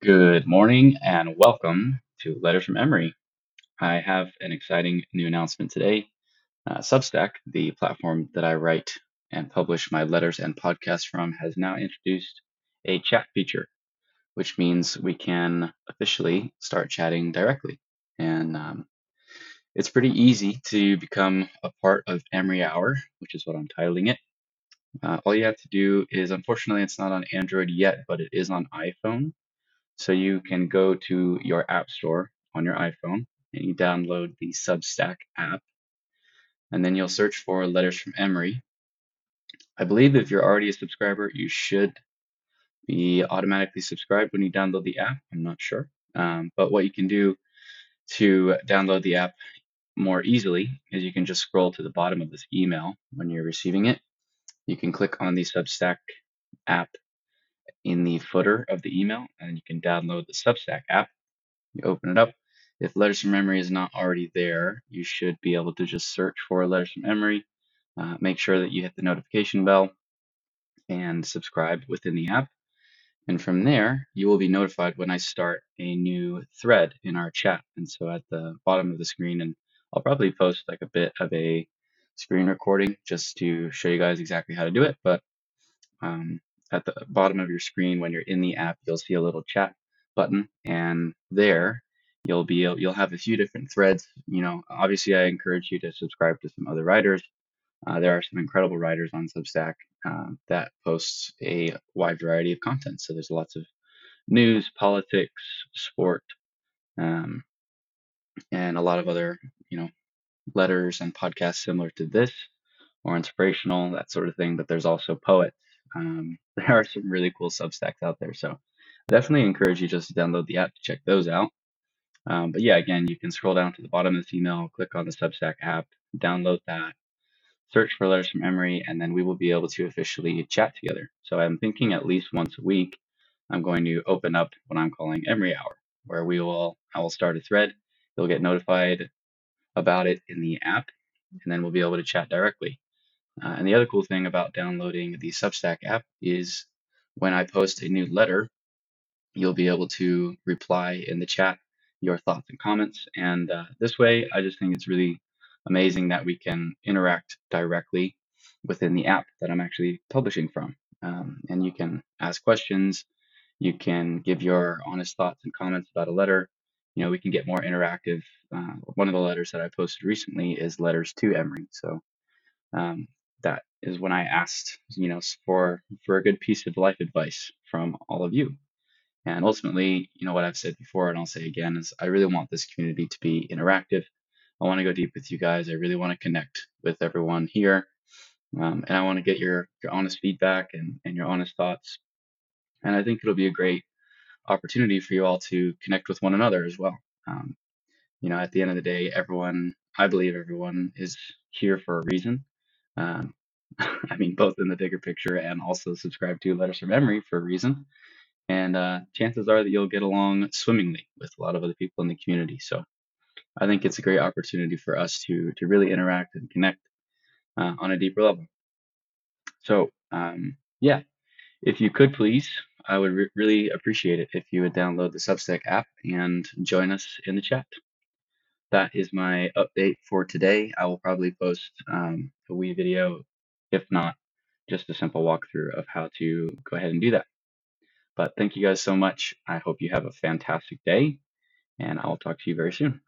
Good morning and welcome to Letters from Emery. I have an exciting new announcement today. Uh, Substack, the platform that I write and publish my letters and podcasts from, has now introduced a chat feature, which means we can officially start chatting directly. And um, it's pretty easy to become a part of Emery Hour, which is what I'm titling it. Uh, all you have to do is, unfortunately, it's not on Android yet, but it is on iPhone So you can go to your app store on your iPhone and you download the Substack app, and then you'll search for Letters from Emery. I believe if you're already a subscriber, you should be automatically subscribed when you download the app. I'm not sure. Um, but what you can do to download the app more easily is you can just scroll to the bottom of this email when you're receiving it. You can click on the Substack app in the footer of the email, and you can download the Substack app You open it up. If Letters from Emery is not already there, you should be able to just search for Letters from Emery. Uh, make sure that you hit the notification bell and subscribe within the app. And from there, you will be notified when I start a new thread in our chat. And so at the bottom of the screen, and I'll probably post like a bit of a screen recording just to show you guys exactly how to do it. But um, at the bottom of your screen, when you're in the app, you'll see a little chat button, and there you'll be you'll have a few different threads. You know, obviously, I encourage you to subscribe to some other writers. Uh, there are some incredible writers on Substack uh, that posts a wide variety of content. So there's lots of news, politics, sport, um, and a lot of other you know letters and podcasts similar to this, or inspirational, that sort of thing. But there's also poets. Um, there are some really cool Substacks out there. So definitely encourage you just to download the app to check those out. Um, but yeah, again, you can scroll down to the bottom of this email, click on the Substack app, download that, search for Letters from Emery, and then we will be able to officially chat together. So I'm thinking at least once a week, I'm going to open up what I'm calling Emery Hour, where we will I will start a thread. You'll get notified about it in the app, and then we'll be able to chat directly. Uh, and the other cool thing about downloading the Substack app is when I post a new letter, you'll be able to reply in the chat your thoughts and comments. And uh, this way, I just think it's really amazing that we can interact directly within the app that I'm actually publishing from. Um, and you can ask questions, you can give your honest thoughts and comments about a letter. You know, we can get more interactive. Uh, one of the letters that I posted recently is letters to Emery. So um, that is when I asked, you know, for for a good piece of life advice from all of you. And ultimately, you know, what I've said before, and I'll say again, is I really want this community to be interactive. I want to go deep with you guys. I really want to connect with everyone here. Um, and I want to get your, your honest feedback and, and your honest thoughts. And I think it'll be a great opportunity for you all to connect with one another as well. Um, you know, at the end of the day, everyone, I believe everyone is here for a reason. Um, I mean, both in the bigger picture and also subscribe to Letters from Emery for a reason and uh, chances are that you'll get along swimmingly with a lot of other people in the community. So I think it's a great opportunity for us to to really interact and connect uh, on a deeper level. So um, yeah, if you could please, I would re- really appreciate it if you would download the Substack app and join us in the chat. That is my update for today. I will probably post um, a wee video, if not just a simple walkthrough of how to go ahead and do that. But thank you guys so much. I hope you have a fantastic day, and I'll talk to you very soon.